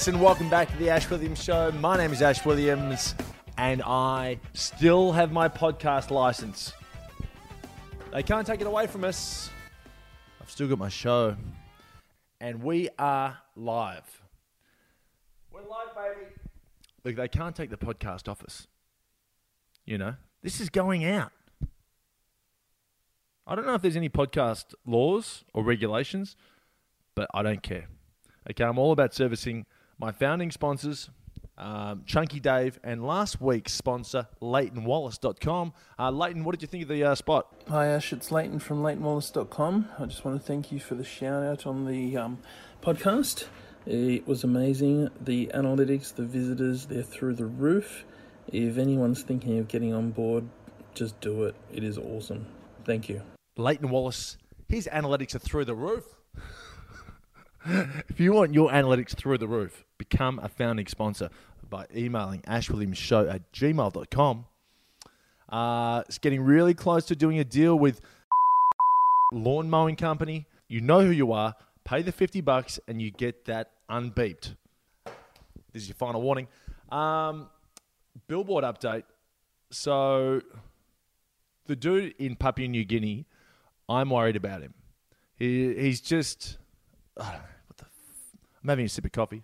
Yes, and welcome back to the Ash Williams Show. My name is Ash Williams, and I still have my podcast license. They can't take it away from us. I've still got my show, and we are live. We're live, baby. Look, they can't take the podcast off us. You know, this is going out. I don't know if there's any podcast laws or regulations, but I don't care. Okay, I'm all about servicing my founding sponsors, um, Chunky Dave, and last week's sponsor, LeightonWallis.com. Uh, Leighton, what did you think of the uh, spot? Hi Ash, it's Leighton from LeightonWallis.com. I just want to thank you for the shout out on the um, podcast. It was amazing. The analytics, the visitors, they're through the roof. If anyone's thinking of getting on board, just do it. It is awesome. Thank you. Leighton Wallis, his analytics are through the roof. If you want your analytics through the roof, become a founding sponsor by emailing ashwilliamsshow at gmail.com. Uh, it's getting really close to doing a deal with lawn mowing company. You know who you are. Pay the 50 bucks and you get that unbeeped. This is your final warning. Um, billboard update. So, the dude in Papua New Guinea, I'm worried about him. He, he's just. Uh, what the? F- I'm having a sip of coffee.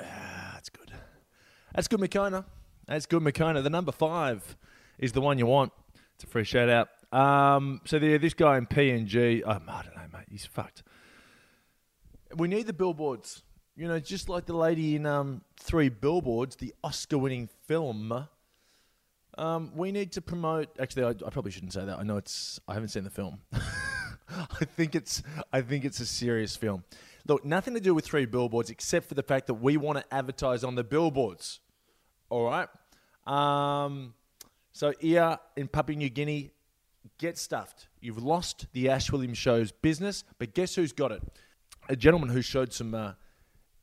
Ah, that's good. That's good, Moccona. That's good, Moccona. The number five is the one you want. It's a free shout out. Um, so there, this guy in PNG. Um, I don't know, mate. He's fucked. We need the billboards. You know, just like the lady in um, Three Billboards, the Oscar-winning film. Um, we need to promote. Actually, I, I probably shouldn't say that. I know it's. I haven't seen the film. I think it's. I think it's a serious film. Look, nothing to do with Three Billboards, except for the fact that we want to advertise on the billboards. All right. Um, so here in Papua New Guinea, get stuffed. You've lost the Ash Williams Show's business, but guess who's got it? A gentleman who showed some uh,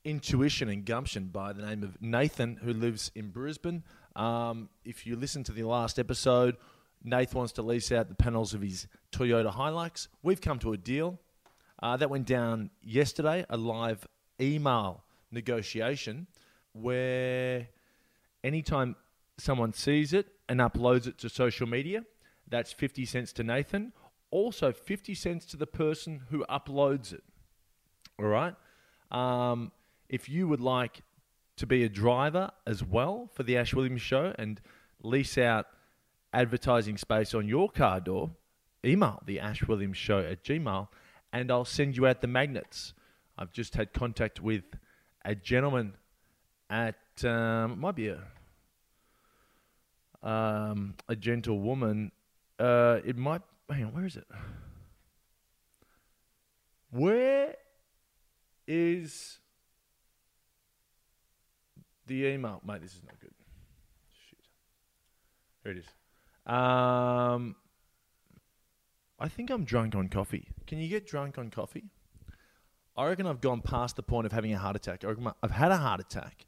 intuition and gumption by the name of Nathan, who lives in Brisbane. Um, if you listen to the last episode, Nathan wants to lease out the panels of his Toyota Hilux. We've come to a deal. Uh, that went down yesterday, a live email negotiation where anytime someone sees it and uploads it to social media, that's 50 cents to Nathan. Also, 50 cents to the person who uploads it. All right. Um, if you would like to be a driver as well for the Ash Williams show and lease out advertising space on your car door, email the Ash Williams show at Gmail and I'll send you out the magnets. I've just had contact with a gentleman at, um, it might be a, um, a gentlewoman. Uh, it might, hang on, where is it? Where is the email? Mate, this is not good. Shit. Here it is. Um, I think I'm drunk on coffee. Can you get drunk on coffee? I reckon I've gone past the point of having a heart attack. I reckon I've had a heart attack,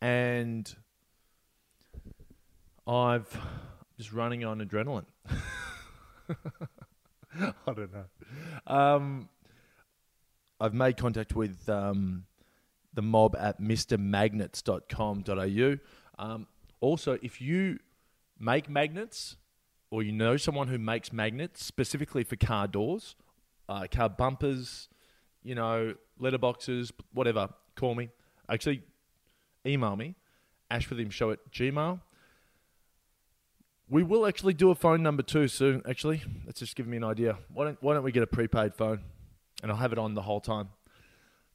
and I've just running on adrenaline. I don't know. Um, I've made contact with um, the mob at mrmagnets.com.au. Um, also, if you make magnets or you know someone who makes magnets specifically for car doors, uh, car bumpers, you know, letterboxes, whatever, call me. Actually, email me, ashforthemshow at gmail. We will actually do a phone number too soon, actually. That's just giving me an idea. Why don't, why don't we get a prepaid phone? And I'll have it on the whole time.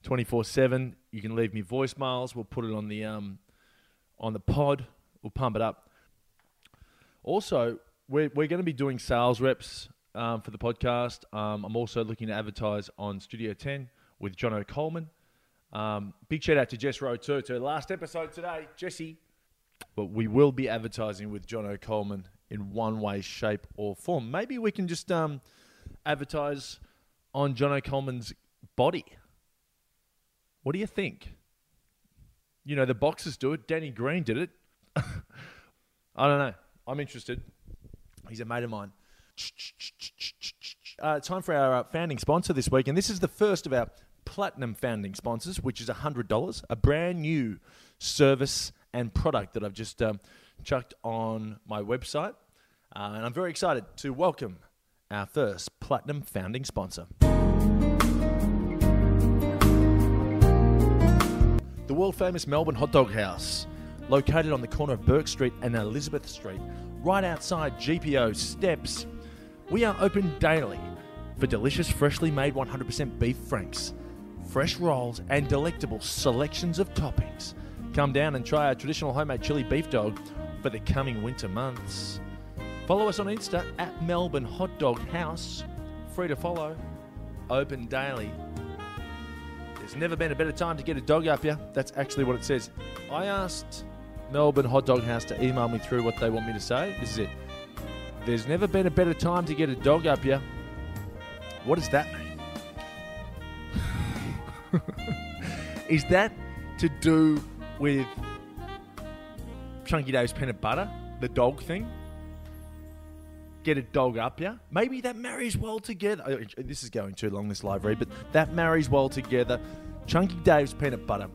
24 7. You can leave me voicemails. We'll put it on the, um, on the pod. We'll pump it up. Also, we're, we're going to be doing sales reps um, for the podcast. Um, I'm also looking to advertise on Studio 10 with Jono Coleman. Um, big shout out to Jess Rowe too, to last episode today, Jesse. But we will be advertising with Jono Coleman in one way, shape, or form. Maybe we can just um, advertise on Jono Coleman's body. What do you think? You know, the boxers do it. Danny Green did it. I don't know. I'm interested. He's a mate of mine. Uh, time for our uh, founding sponsor this week, and this is the first of our platinum founding sponsors, which is $100, a brand new service and product that I've just um, chucked on my website. Uh, and I'm very excited to welcome our first platinum founding sponsor. The world famous Melbourne Hot Dog House, located on the corner of Bourke Street and Elizabeth Street, right outside GPO Steps. We are open daily for delicious, freshly made 100% beef franks, fresh rolls, and delectable selections of toppings. Come down and try our traditional homemade chili beef dog for the coming winter months. Follow us on Insta at Melbourne Hot Dog House. Free to follow. Open daily. There's never been a better time to get a dog up here. That's actually what it says. I asked Melbourne Hot Dog House to email me through what they want me to say. This is it. There's never been a better time to get a dog up here. What does that mean? is that to do with Chunky Dave's peanut butter, the dog thing? Get a dog up here. Maybe that marries well together. Oh, This is going too long, this live read, but that marries well together. Chunky Dave's peanut butter,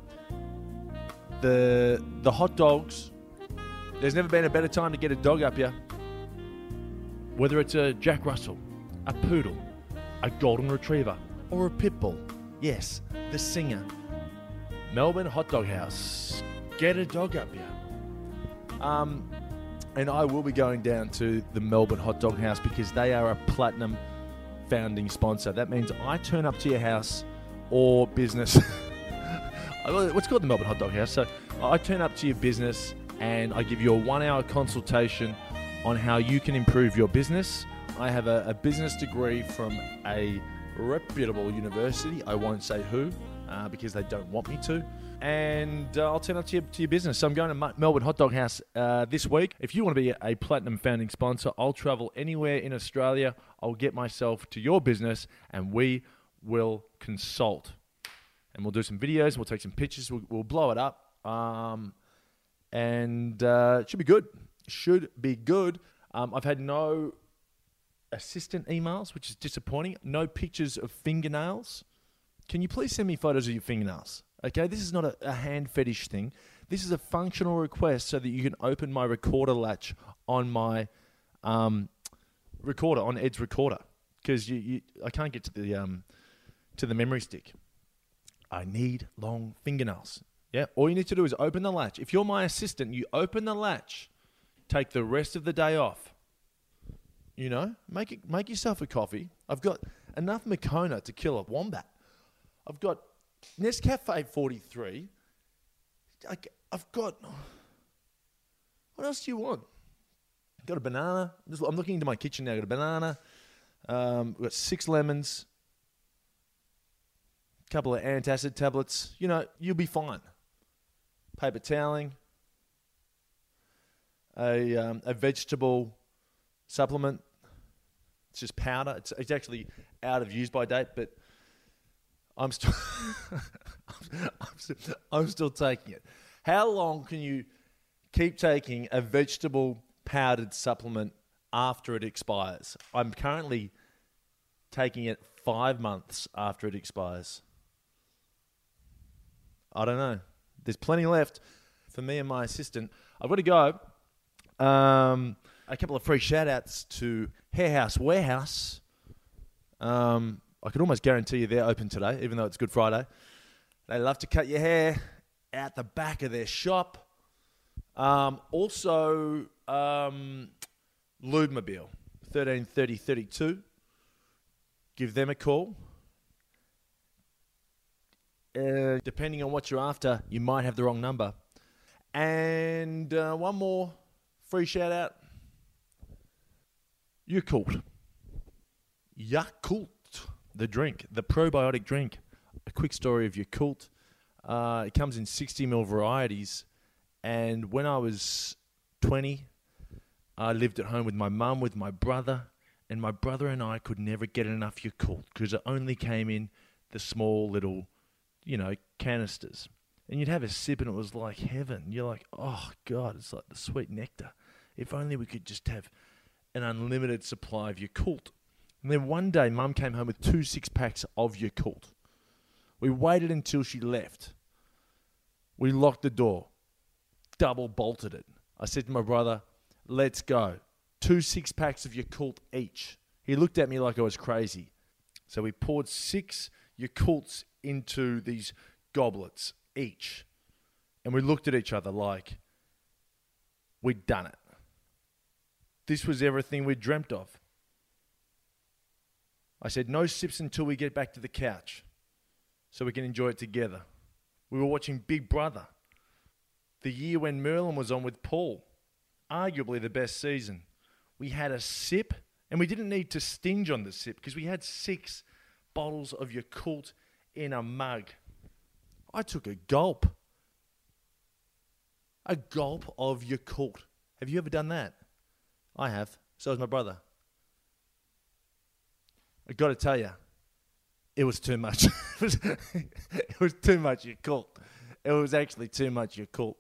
the the hot dogs. There's never been a better time to get a dog up here. Whether it's a Jack Russell, a poodle, a golden retriever, or a pit bull. Yes, the singer. Melbourne Hot Dog House. Get a dog up here. Um, and I will be going down to the Melbourne Hot Dog House because they are a platinum founding sponsor. That means I turn up to your house or business. What's called the Melbourne Hot Dog House? So I turn up to your business and I give you a one hour consultation on how you can improve your business. I have a, a business degree from a reputable university. I won't say who uh, because they don't want me to. And uh, I'll turn up to your, to your business. So I'm going to Melbourne Hot Dog House uh, this week. If you want to be a platinum founding sponsor, I'll travel anywhere in Australia. I'll get myself to your business and we will consult. And we'll do some videos, we'll take some pictures, we'll, we'll blow it up. Um, and uh, it should be good. Should be good. Um, I've had no assistant emails, which is disappointing. No pictures of fingernails. Can you please send me photos of your fingernails? Okay, this is not a, a hand fetish thing. This is a functional request so that you can open my recorder latch on my um, recorder on Ed's recorder because you, you I can't get to the um, to the memory stick. I need long fingernails. Yeah, all you need to do is open the latch. If you're my assistant, you open the latch, take the rest of the day off. You know, make it, make yourself a coffee. I've got enough Moccona to kill a wombat. I've got Nescafe 43. I, I've got. What else do you want? Got a banana. I'm looking into my kitchen now. Got a banana. Um, we've got six lemons. Couple of antacid tablets. You know, you'll be fine. Paper toweling. A, um, a vegetable supplement. It's just powder. It's, it's actually out of use by date, but I'm still, I'm, still, I'm still taking it. How long can you keep taking a vegetable powdered supplement after it expires? I'm currently taking it five months after it expires. I don't know. There's plenty left for me and my assistant. I've got to go. Um, a couple of free shout outs to Hair House Warehouse. Um, I could almost guarantee you they're open today, even though it's Good Friday. They love to cut your hair out the back of their shop. Um, also, um, Lubemobile, 1330 32. Give them a call. Uh, depending on what you're after, you might have the wrong number. And uh, one more free shout out Yakult. Yakult, the drink, the probiotic drink. A quick story of Yakult. Uh, it comes in 60 ml varieties. And when I was 20, I lived at home with my mum, with my brother, and my brother and I could never get enough Yakult because it only came in the small little, you know, canisters. And you'd have a sip and it was like heaven. You're like, oh, God, it's like the sweet nectar. If only we could just have an unlimited supply of Yakult. And then one day, mum came home with two six packs of Yakult. We waited until she left. We locked the door, double bolted it. I said to my brother, Let's go. Two six packs of Yakult each. He looked at me like I was crazy. So we poured six Yakults into these goblets each. And we looked at each other like we'd done it. This was everything we'd dreamt of. I said, no sips until we get back to the couch so we can enjoy it together. We were watching Big Brother, the year when Merlin was on with Paul, arguably the best season. We had a sip, and we didn't need to stinge on the sip because we had six bottles of Yakult in a mug. I took a gulp. A gulp of Yakult. Have you ever done that? I have. So has my brother. I got to tell you, it was too much. it, was, too much Yakult. It was actually too much Yakult.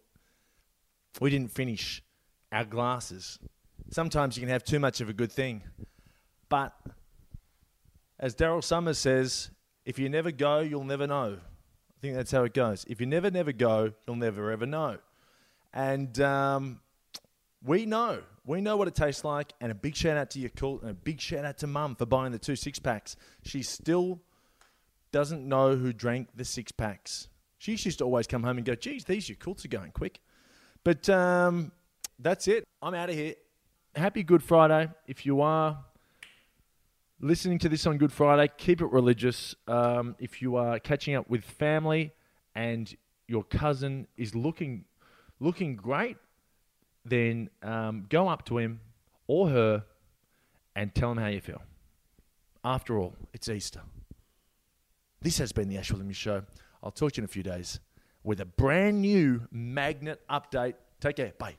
We didn't finish our glasses. Sometimes you can have too much of a good thing. But as Daryl Somers says, if you never go, you'll never know. I think that's how it goes. If you never, never go, you'll never, ever know. And um, we know. We know what it tastes like. And a big shout out to Yakult and a big shout out to Mum for buying the two six packs. She still doesn't know who drank the six packs. She used to always come home and go, geez, these Yakults are going quick. But um, that's it. I'm out of here. Happy Good Friday. If you are listening to this on Good Friday, keep it religious. Um, if you are catching up with family and your cousin is looking looking great, then um, go up to him or her and tell him how you feel. After all, it's Easter. This has been the Ash Williams Show. I'll talk to you in a few days with a brand new magnet update. Take care. Bye.